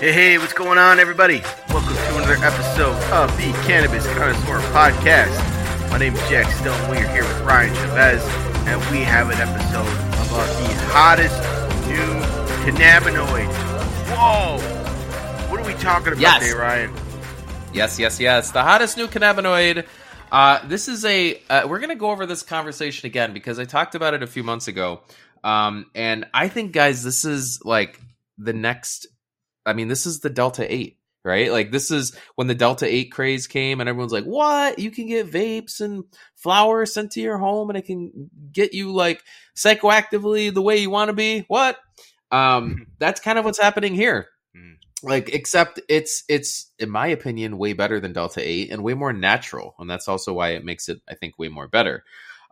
Hey, hey, what's going on, everybody? Welcome to another episode of the Cannabis Connoisseur Podcast. My name is Jack Stone. We are here with Ryan Chavez, and we have an episode about the hottest new cannabinoid. Whoa! What are we talking about Yes. today, Ryan? Yes, yes, yes. The hottest new cannabinoid. Uh, this is a. Uh, we're going to go over this conversation again because I talked about it a few months ago. Um, and I think, guys, this is like the next. I mean, this is the Delta 8, right? Like, this is when the Delta 8 craze came, and everyone's like, what? You can get vapes and flour sent to your home, and it can get you, like, psychoactively the way you want to be. What? Um, that's kind of what's happening here like except it's it's in my opinion way better than delta 8 and way more natural and that's also why it makes it i think way more better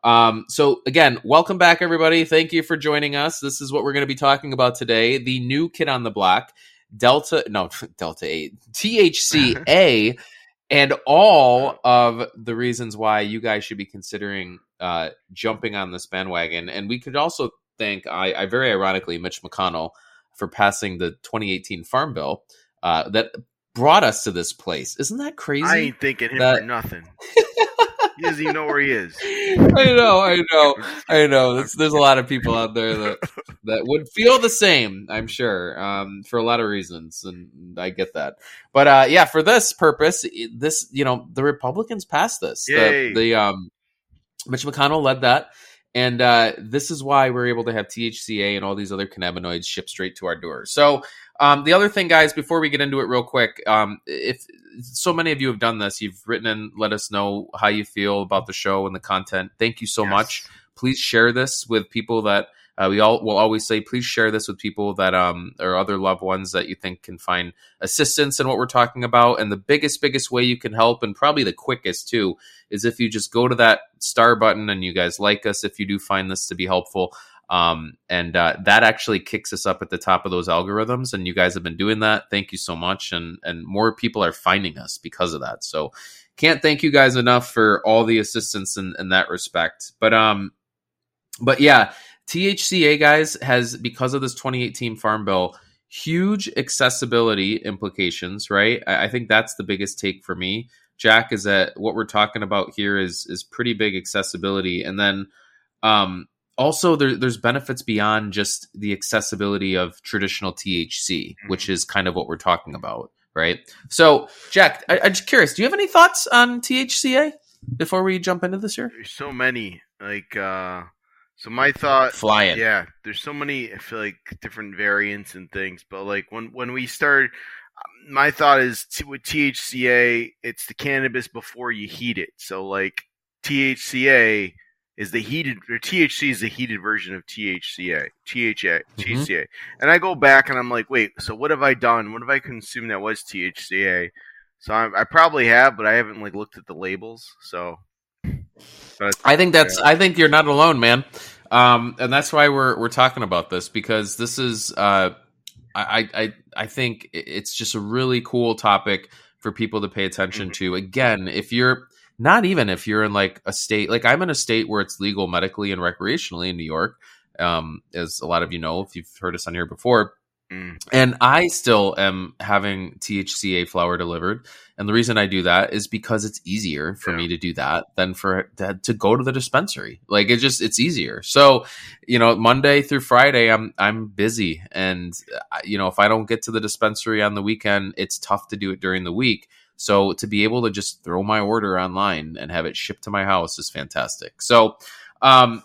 um, so again welcome back everybody thank you for joining us this is what we're going to be talking about today the new kid on the block delta no delta 8 thca and all of the reasons why you guys should be considering uh, jumping on this bandwagon and we could also thank I, I very ironically mitch mcconnell for passing the 2018 Farm Bill uh, that brought us to this place. Isn't that crazy? I ain't thinking him That- for nothing. he doesn't even know where he is. I know, I know, I know. There's, there's a lot of people out there that that would feel the same. I'm sure, um, for a lot of reasons, and I get that. But uh, yeah, for this purpose, this you know, the Republicans passed this. Yay. The, the um, Mitch McConnell led that. And uh, this is why we're able to have THCA and all these other cannabinoids shipped straight to our doors. So, um, the other thing, guys, before we get into it real quick, um, if so many of you have done this, you've written and let us know how you feel about the show and the content. Thank you so Yes. much. Please share this with people that uh, we all will always say. Please share this with people that um or other loved ones that you think can find assistance in what we're talking about. And the biggest, biggest way you can help, and probably the quickest too, is if you just go to that star button and you guys like us if you do find this to be helpful. Um, and uh, that actually kicks us up at the top of those algorithms. And you guys have been doing that. Thank you so much. And and more people are finding us because of that. So can't thank you guys enough for all the assistance in, in that respect. But um, but yeah, THCA guys has because of this 2018 Farm Bill huge accessibility implications, right? I, I think that's the biggest take for me. Jack is that what we're talking about here is is pretty big accessibility, and then um, also there, there's benefits beyond just the accessibility of traditional THC, which is kind of what we're talking about, right? So, Jack, I, I'm just curious. Do you have any thoughts on THCA before we jump into this here? There's so many. Like, uh, so my thought Flying. Yeah, there's so many. I feel like different variants and things, but like when when we start, um, my thought is with THCA, it's the cannabis before you heat it. So like THCA is the heated or THC is the heated version of THCA, THA, THCA. And I go back and I'm like, wait, so what have I done? What have I consumed that was THCA? So I, I probably have, but I haven't like looked at the labels. So, but I think that's. I think you're not alone, man. Um, and that's why we're we're talking about this because this is. Uh, I I I think it's just a really cool topic for people to pay attention Mhm. to. Again, if you're not even if you're in like a state like I'm in a state where it's legal medically and recreationally in New York, um, as a lot of you know if you've heard us on here before. Mm. And I still am having THCA flower delivered. And the reason I do that is because it's easier for Yeah. me to do that than for to, to go to the dispensary. Like it just it's easier. So, you know, Monday through Friday I'm I'm busy and uh, you know, if I don't get to the dispensary on the weekend, it's tough to do it during the week. So to be able to just throw my order online and have it shipped to my house is fantastic. So, um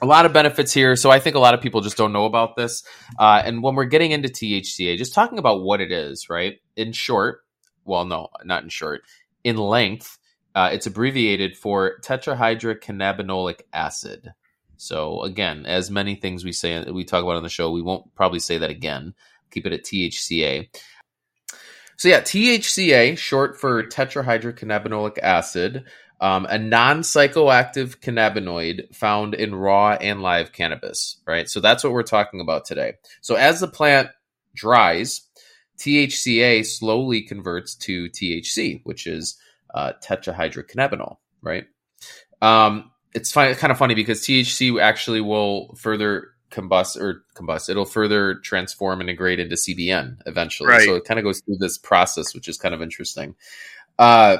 a lot of benefits here. So I think a lot of people just don't know about this. Uh, and when we're getting into THCA, just talking about what it is, right? In short, well, no, not in short, in length, uh, it's abbreviated for tetrahydrocannabinolic acid. So again, as many things we say we talk about on the show, we won't probably say that again. Keep it at THCA. So yeah, THCA, short for tetrahydrocannabinolic acid, um, a non-psychoactive cannabinoid found in raw and live cannabis. Right. So that's what we're talking about today. So as the plant dries, THCA slowly converts to THC, which is uh, tetrahydrocannabinol. Right. Um, it's kind of funny because THC actually will further combust or combust. It'll further transform and integrate into CBN eventually. Right. So it kind of goes through this process, which is kind of interesting. Uh,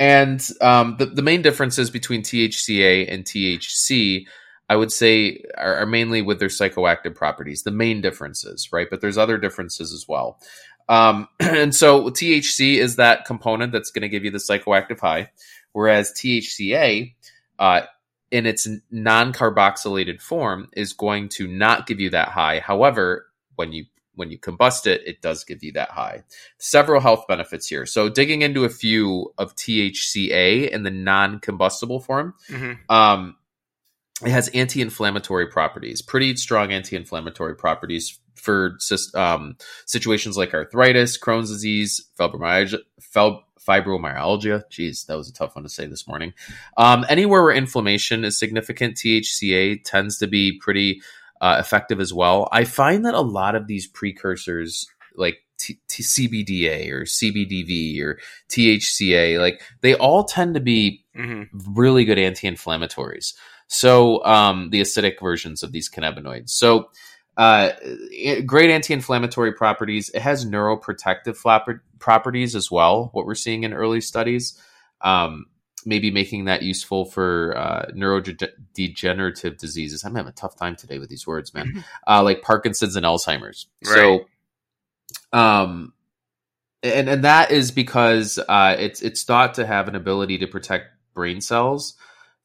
and um, the the main differences between THCA and THC, I would say, are, are mainly with their psychoactive properties. The main differences, right? But there's other differences as well. Um, and so THC is that component that's going to give you the psychoactive high, whereas THCA, uh, in its non carboxylated form, is going to not give you that high. However, when you when you combust it, it does give you that high. Several health benefits here. So digging into a few of THCA in the non-combustible form, Mhm. um, it has anti-inflammatory properties, pretty strong anti-inflammatory properties for um, situations like arthritis, Crohn's disease, fibromyalgia. Fib- fibromyalgia. Jeez, that was a tough one to say this morning. Um, anywhere where inflammation is significant, THCA tends to be pretty uh, effective as well. I find that a lot of these precursors, like T- T- CBDA or CBDV or THCA, like they all tend to be Mhm. really good anti-inflammatories. So um, the acidic versions of these cannabinoids. So uh, great anti-inflammatory properties. It has neuroprotective flap- properties as well. What we're seeing in early studies, um, maybe making that useful for uh, neurodegenerative diseases. I'm having a tough time today with these words, man. uh, like Parkinson's and Alzheimer's. So, um, and and that is because uh, it's it's thought to have an ability to protect brain cells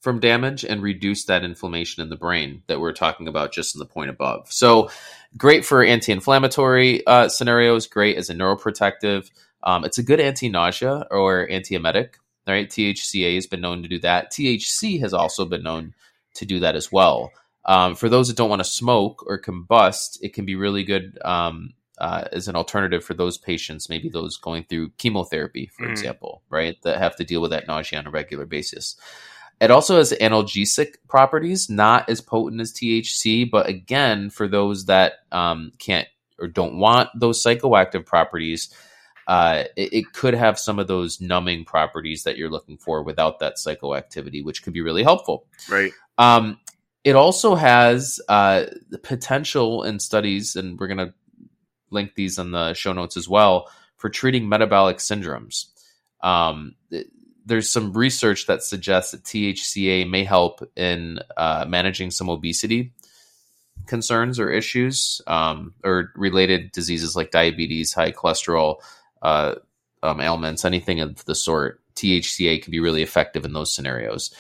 from damage and reduce that inflammation in the brain that we're talking about just in the point above. So, great for anti-inflammatory uh, scenarios. Great as a neuroprotective. Um, it's a good anti-nausea or antiemetic. Right, THCA has been known to do that. THC has also been known to do that as well. Um, for those that don't want to smoke or combust, it can be really good um, uh, as an alternative for those patients, maybe those going through chemotherapy, for Mhm. example, right, that have to deal with that nausea on a regular basis. It also has analgesic properties, not as potent as THC, but again, for those that um, can't or don't want those psychoactive properties, uh, it, it could have some of those numbing properties that you're looking for without that psychoactivity, which could be really helpful. Right. Um, it also has uh, the potential in studies, and we're going to link these on the show notes as well, for treating metabolic syndromes. Um, th- there's some research that suggests that THCA may help in uh, managing some obesity concerns or issues um, or related diseases like diabetes, high cholesterol uh, um, ailments, anything of the sort. THCA can be really effective in those scenarios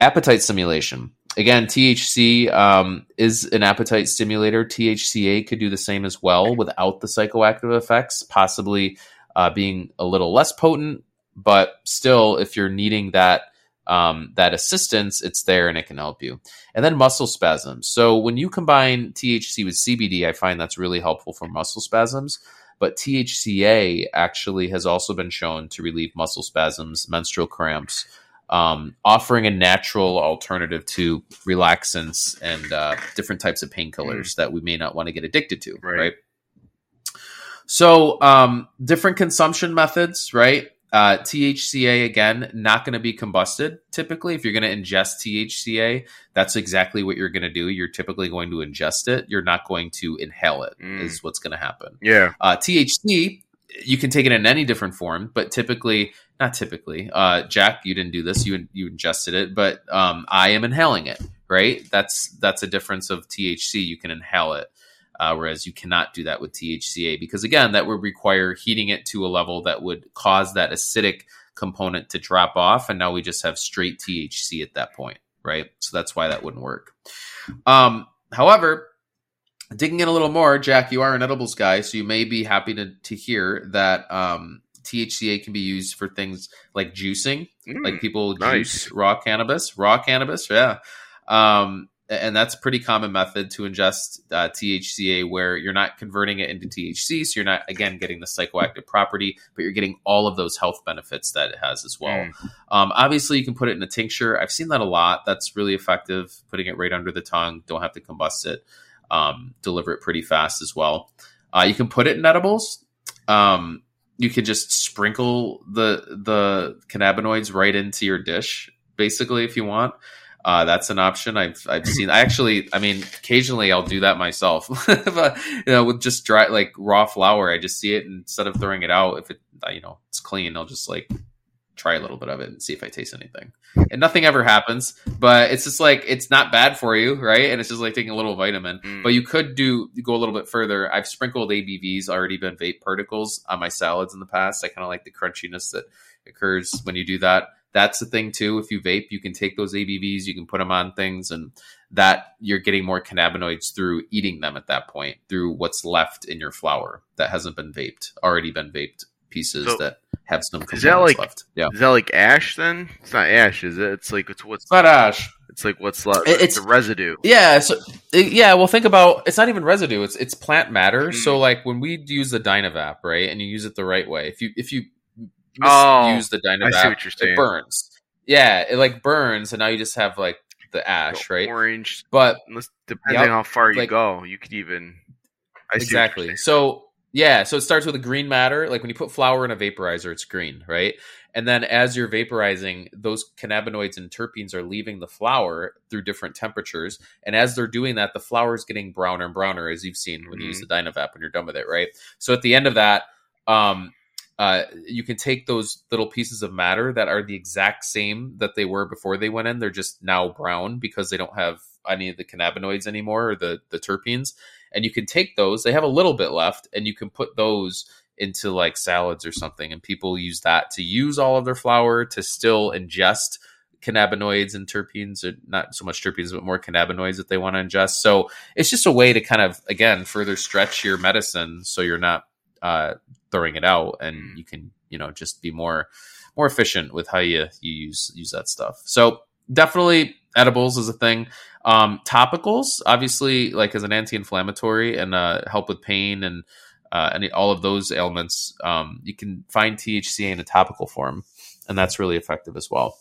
appetite stimulation. Again, THC um, is an appetite stimulator. THCA could do the same as well without the psychoactive effects, possibly uh, being a little less potent, but still, if you're needing that um, that assistance, it's there and it can help you. And then muscle spasms. So when you combine THC with CBD, I find that's really helpful for muscle spasms. But THCA actually has also been shown to relieve muscle spasms, menstrual cramps, um, offering a natural alternative to relaxants and uh, different types of painkillers that we may not want to get addicted to, Right. right? So, um, different consumption methods, right? Uh, THCA again, not going to be combusted. Typically, if you're going to ingest THCA, that's exactly what you're going to do. You're typically going to ingest it. You're not going to inhale it. Mm. Is what's going to happen. Yeah. Uh, THC, you can take it in any different form, but typically, not typically. Uh, Jack, you didn't do this; you you ingested it, but um, I am inhaling it. Right? That's that's a difference of THC. You can inhale it, uh, whereas you cannot do that with THCA because again, that would require heating it to a level that would cause that acidic component to drop off, and now we just have straight THC at that point. Right? So that's why that wouldn't work. Um, however, digging in a little more, Jack, you are an edibles guy, so you may be happy to, to hear that um, THCA can be used for things like juicing, Mm. like people nice. juice raw cannabis, raw cannabis, yeah. Um, and that's a pretty common method to ingest uh, THCA where you're not converting it into THC, so you're not again getting the psychoactive property, but you're getting all of those health benefits that it has as well. Mm. Um, obviously, you can put it in a tincture. I've seen that a lot. That's really effective. Putting it right under the tongue, don't have to combust it. Um, deliver it pretty fast as well. Uh, you can put it in edibles. Um, you can just sprinkle the the cannabinoids right into your dish, basically, if you want. Uh, that's an option. I've I've seen. I actually, I mean, occasionally I'll do that myself. but, you know, with just dry like raw flour, I just see it and instead of throwing it out, if it you know it's clean, I'll just like try a little bit of it and see if I taste anything. And nothing ever happens, but it's just like it's not bad for you, right? And it's just like taking a little vitamin. Mm. But you could do go a little bit further. I've sprinkled ABVs, already been vape particles on my salads in the past. I kind of like the crunchiness that occurs when you do that. That's the thing too. If you vape, you can take those ABVs, you can put them on things, and that you're getting more cannabinoids through eating them at that point, through what's left in your flour that hasn't been vaped, already been vaped pieces So, that have some is that like- left. Yeah, Is that like ash then? It's not ash, is it? It's like it's what's it's not ash. it's like what's left. It's it's- the residue. Yeah, so yeah, well think about it's not even residue, it's it's plant matter. Hmm. So like when we use the Dynavap, right, and you use it the right way, if you if you Oh, use the I see Dynavap, what you're saying. it burns. Yeah, it like burns and now you just have like the ash, The right? Orange. But depending Yep. how far you Like- go, you could even. I see what you're exactly. So yeah, so it starts with a green matter. Like when you put flour in a vaporizer, it's green, right? And then as you're vaporizing, those cannabinoids and terpenes are leaving the flour through different temperatures. And as they're doing that, the flour is getting browner and browner, as you've seen when you use the Dynavap when you're done with it, right? So at the end of that, um, uh, you can take those little pieces of matter that are the exact same that they were before they went in. They're just now brown because they don't have any of the cannabinoids anymore or the the terpenes. And you can take those; they have a little bit left, and you can put those into like salads or something. And people use that to use all of their flour to still ingest cannabinoids and terpenes, or not so much terpenes, but more cannabinoids that they want to ingest. So it's just a way to kind of again further stretch your medicine so you're not uh, throwing it out and you can you know just be more more efficient with how you you use use that stuff so definitely edibles is a thing um topicals obviously like as an anti-inflammatory and uh help with pain and uh and all of those ailments um you can find thca in a topical form and that's really effective as well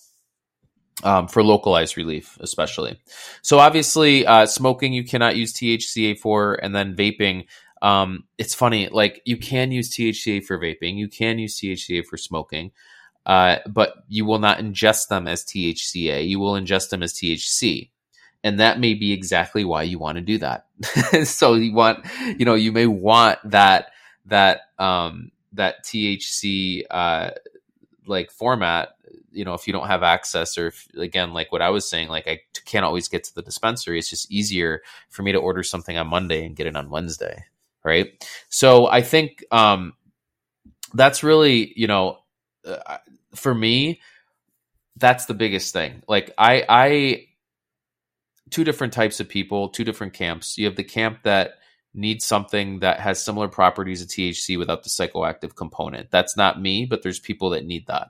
um, for localized relief, especially. So obviously, uh, smoking you cannot use THCA for, and then vaping. Um, it's funny, like you can use THCA for vaping, you can use THCA for smoking, uh, but you will not ingest them as THCA. You will ingest them as THC, and that may be exactly why you want to do that. so you want, you know, you may want that that um, that THC uh, like format you know if you don't have access or if, again like what i was saying like i can't always get to the dispensary it's just easier for me to order something on monday and get it on wednesday right? So i think um that's really you know uh, for me that's the biggest thing. Like i i two different types of people two different camps. You have the camp that needs something that has similar properties of thc without the psychoactive component. That's not me but there's people that need that.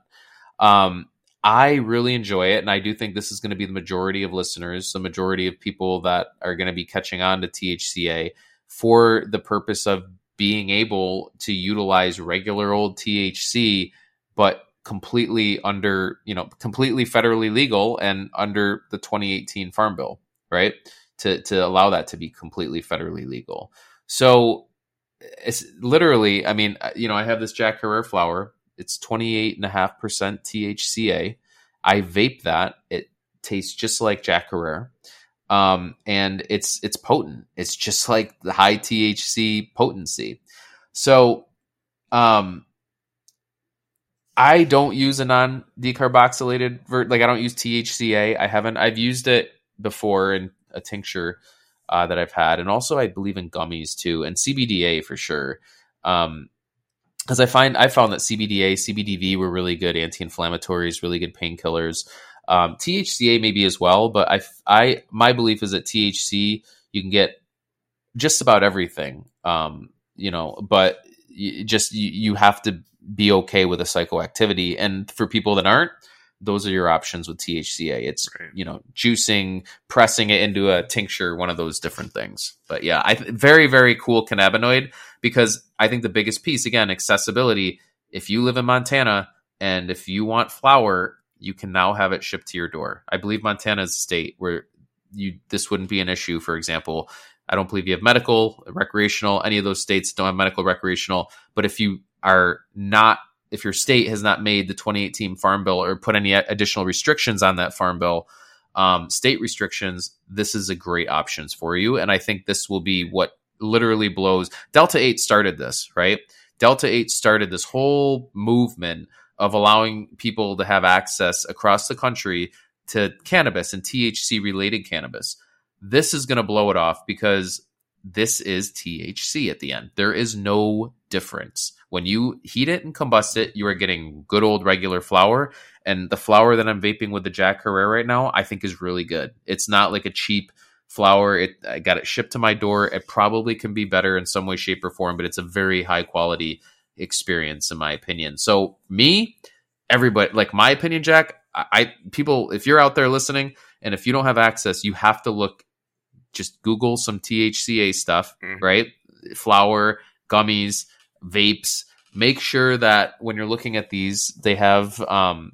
Um, I really enjoy it, and I do think this is going to be the majority of listeners, the majority of people that are going to be catching on to THCA for the purpose of being able to utilize regular old THC, but completely under, you know, completely federally legal and under the 2018 Farm Bill, right? To to allow that to be completely federally legal. So it's literally, I mean, you know, I have this Jack Herer flower it's 28.5% THCA. I vape that. It tastes just like Jack Herer. Um, and it's it's potent. It's just like the high THC potency. So um I don't use a non decarboxylated ver- like I don't use THCA. I haven't I've used it before in a tincture uh, that I've had, and also I believe in gummies too, and CBDA for sure. Um, because I find I found that CBDA, CBDV were really good anti-inflammatories, really good painkillers. Um, THCA maybe as well, but I, I, my belief is that THC you can get just about everything. Um, you know, but you just you, you have to be okay with a psychoactivity, and for people that aren't, those are your options with THCA. It's Right. you know juicing, pressing it into a tincture, one of those different things. But yeah, I very very cool cannabinoid because I think the biggest piece again accessibility. If you live in Montana and if you want flour, you can now have it shipped to your door. I believe Montana is a state where you this wouldn't be an issue. For example, I don't believe you have medical, recreational. Any of those states don't have medical, recreational. But if you are not if your state has not made the 2018 farm bill or put any additional restrictions on that farm bill um, state restrictions, this is a great options for you. And I think this will be what literally blows. Delta 8 started this, right? Delta 8 started this whole movement of allowing people to have access across the country to cannabis and THC related cannabis. This is going to blow it off because this is THC at the end. There is no difference. When you heat it and combust it, you are getting good old regular flower. And the flower that I'm vaping with the Jack Herer right now, I think is really good. It's not like a cheap flower. It I got it shipped to my door. It probably can be better in some way, shape, or form, but it's a very high quality experience in my opinion. So me, everybody like my opinion, Jack. I, I people, if you're out there listening, and if you don't have access, you have to look. Just Google some THCA stuff, Mhm. right? Flower, gummies, vapes. Make sure that when you're looking at these, they have um,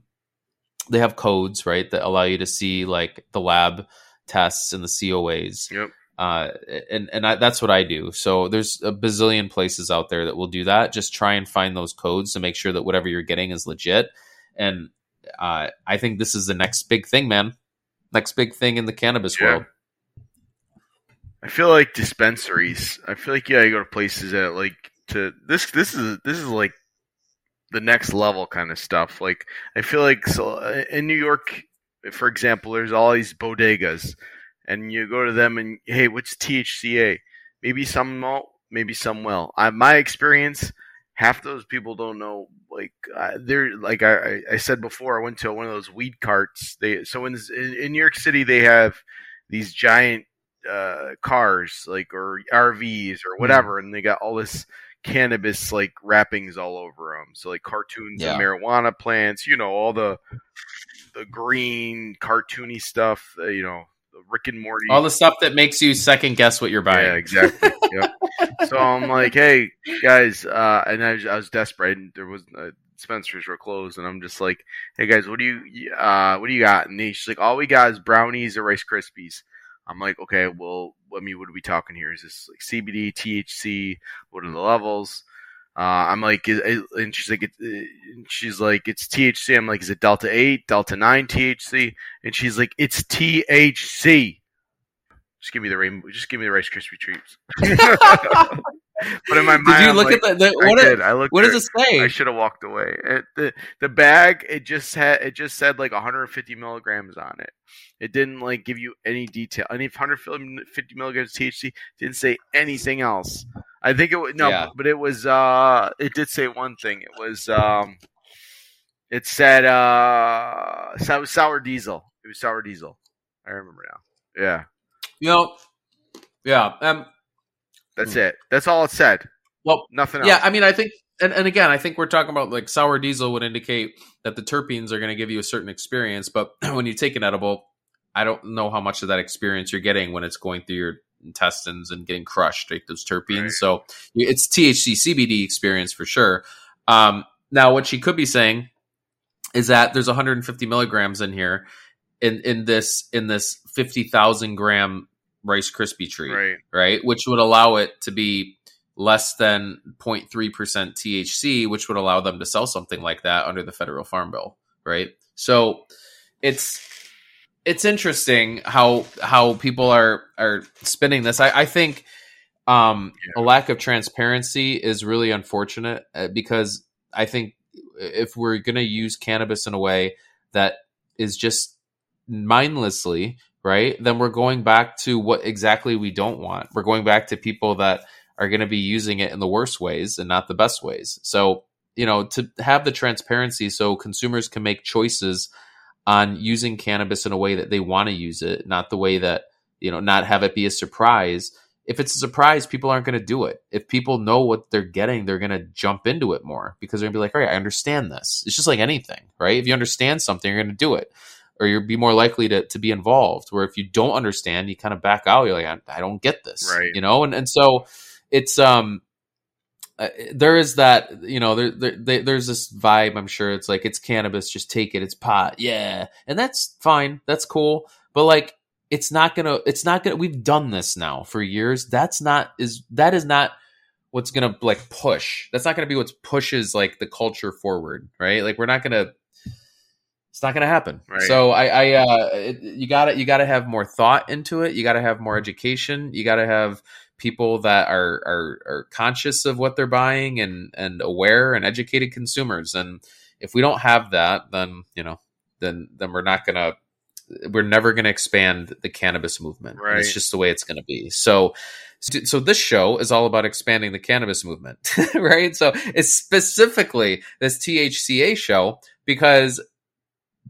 they have codes, right, that allow you to see like the lab tests and the COAs. Yep. Uh, and and I, that's what I do. So there's a bazillion places out there that will do that. Just try and find those codes to make sure that whatever you're getting is legit. And uh, I think this is the next big thing, man. Next big thing in the cannabis Yeah. world. I feel like dispensaries. I feel like yeah, you go to places that like to this. This is this is like the next level kind of stuff. Like I feel like so uh, in New York, for example, there's all these bodegas, and you go to them and hey, what's THCA? Maybe some won't, maybe some will. I, my experience, half those people don't know. Like uh, they're like I, I- said before, I went to one of those weed carts. They so in in, in New York City they have these giant uh, cars like or RVs or whatever, and they got all this cannabis like wrappings all over them. So like cartoons Yeah. of marijuana plants, you know, all the the green cartoony stuff. Uh, you know, the Rick and Morty. All the stuff that makes you second guess what you're buying. Yeah, exactly. yeah. So I'm like, hey guys, uh, and I was, I was desperate. And there was uh, dispensaries were closed, and I'm just like, hey guys, what do you, uh, what do you got? And she's like, all we got is brownies or Rice Krispies. I'm like, okay, well, I mean, what are we talking here? Is this like CBD, THC? What are the levels? Uh, I'm like, and she's like, uh, she's like, it's THC. I'm like, is it Delta Eight, Delta Nine THC? And she's like, it's THC. Just give me the rainbow. Just give me the Rice Krispie treats. but in my mind, Did you look like, at the, the I did. I looked. what at does it. it say? I should have walked away. It, the the bag it just had it just said like 150 milligrams on it. It didn't like give you any detail. Any 150 milligrams THC didn't say anything else. I think it was no, Yeah. but it was uh it did say one thing. It was um it said uh so- it was sour diesel. It was sour diesel. I remember now. Yeah, you know, yeah. Um, that's it. That's all it said. Well, Nothing else. yeah. I mean, I think, and, and again, I think we're talking about like sour diesel would indicate that the terpenes are going to give you a certain experience, but when you take an edible, I don't know how much of that experience you're getting when it's going through your intestines and getting crushed, like those terpenes. Right. So it's THC CBD experience for sure. Um, now, what she could be saying is that there's 150 milligrams in here in in this in this 50,000 gram Rice Krispie treat right. right? Which would allow it to be less than 0.3% THC, which would allow them to sell something like that under the federal farm bill, right? So it's it's interesting how how people are are spinning this. I, I think um, a lack of transparency is really unfortunate uh, because I think if we're going to use cannabis in a way that is just mindlessly right? Then we're going back to what exactly we don't want. We're going back to people that are going to be using it in the worst ways and not the best ways. So you know to have the transparency so consumers can make choices on using cannabis in a way that they want to use it not the way that you know not have it be a surprise. If it's a surprise people aren't going to do it. If people know what they're getting they're going to jump into it more because they're going to be like all right i understand this. It's just like anything right? If you understand something you're going to do it or you'll be more likely to, to be involved where if you don't understand you kind of back out you're like i, I don't get this Right. you know? And, and so it's um uh, there is that you know there, there there- there's this vibe i'm sure. It's like it's cannabis just take it it's pot yeah. And that's fine that's cool. But like it's not gonna it's not gonna we've done this now for years. That's not is that is not what's gonna like push. That's not gonna be what pushes like the culture forward right? Like we're not gonna not going to happen. Right. So I, I uh, it, you got to you got to have more thought into it. You got to have more education. You got to have people that are, are are conscious of what they're buying and and aware and educated consumers. And if we don't have that, then you know, then then we're not gonna we're never gonna expand the cannabis movement. And It's just the way it's gonna be. So. So this show is all about expanding the cannabis movement, right? So it's specifically this THCA show because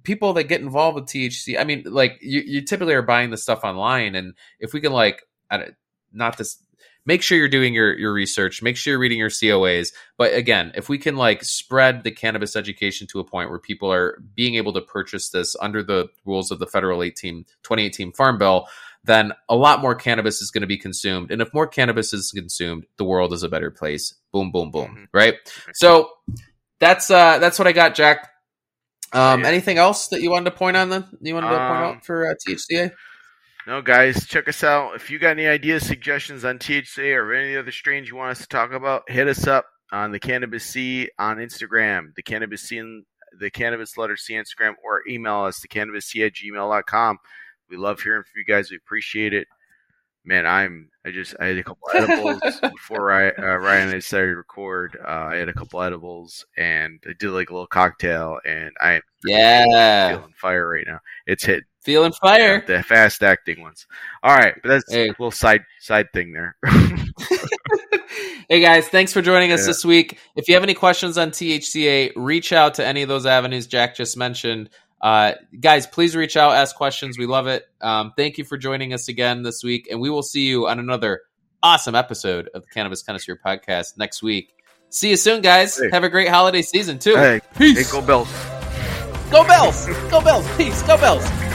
people that get involved with THC, I mean, like you, you typically are buying the stuff online, and if we can like, I don't- not this, make sure you're doing your your research, make sure you're reading your COAs. But again, if we can like spread the cannabis education to a point where people are being able to purchase this under the rules of the federal 18 2018 Farm Bill, then a lot more cannabis is going to be consumed, and if more cannabis is consumed, the world is a better place. Boom, boom, boom. Mhm. Right. So that's uh that's what I got, Jack. Um, Yeah. anything else that you wanted to point on? Then you wanted to point Um, out for uh, THCA? No, guys, check us out. If you got any ideas, suggestions on THC or any other strains you want us to talk about, hit us up on the Cannabis C on Instagram, the Cannabis C, in- the Cannabis letter C Instagram, or email us, the Cannabis C at gmail.com. We love hearing from you guys. We appreciate it. Man, I'm, I just, I had a couple edibles before I, uh, Ryan and I started to record. Uh, I had a couple edibles and I did like a little cocktail and I'm Yeah, feeling fire right now. It's hit feeling fire. the fast acting ones. All right, but that's Hey. a little side side thing there. hey guys, thanks for joining us Yeah. this week. If you have any questions on THCA, reach out to any of those avenues Jack just mentioned. Uh, guys, please reach out, ask questions. We love it. Um, thank you for joining us again this week, and we will see you on another awesome episode of the Cannabis Connoisseur Podcast next week. See you soon, guys. Hey. Have a great holiday season too. hey, Peace. hey, go Bills. Go Bells! Go Bells! Peace! Go Bells!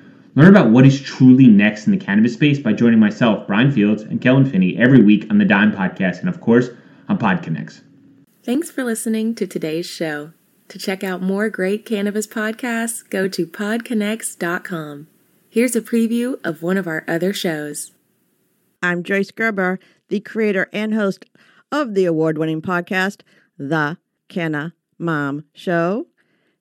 Learn about what is truly next in the cannabis space by joining myself, Brian Fields, and Kellan Finney every week on the Dime Podcast, and of course, on PodConX. Thanks for listening to today's show. To check out more great cannabis podcasts, go to podconx.com. Here's a preview of one of our other shows. I'm Joyce Gerber, the creator and host of the award winning podcast, The Canna Mom Show.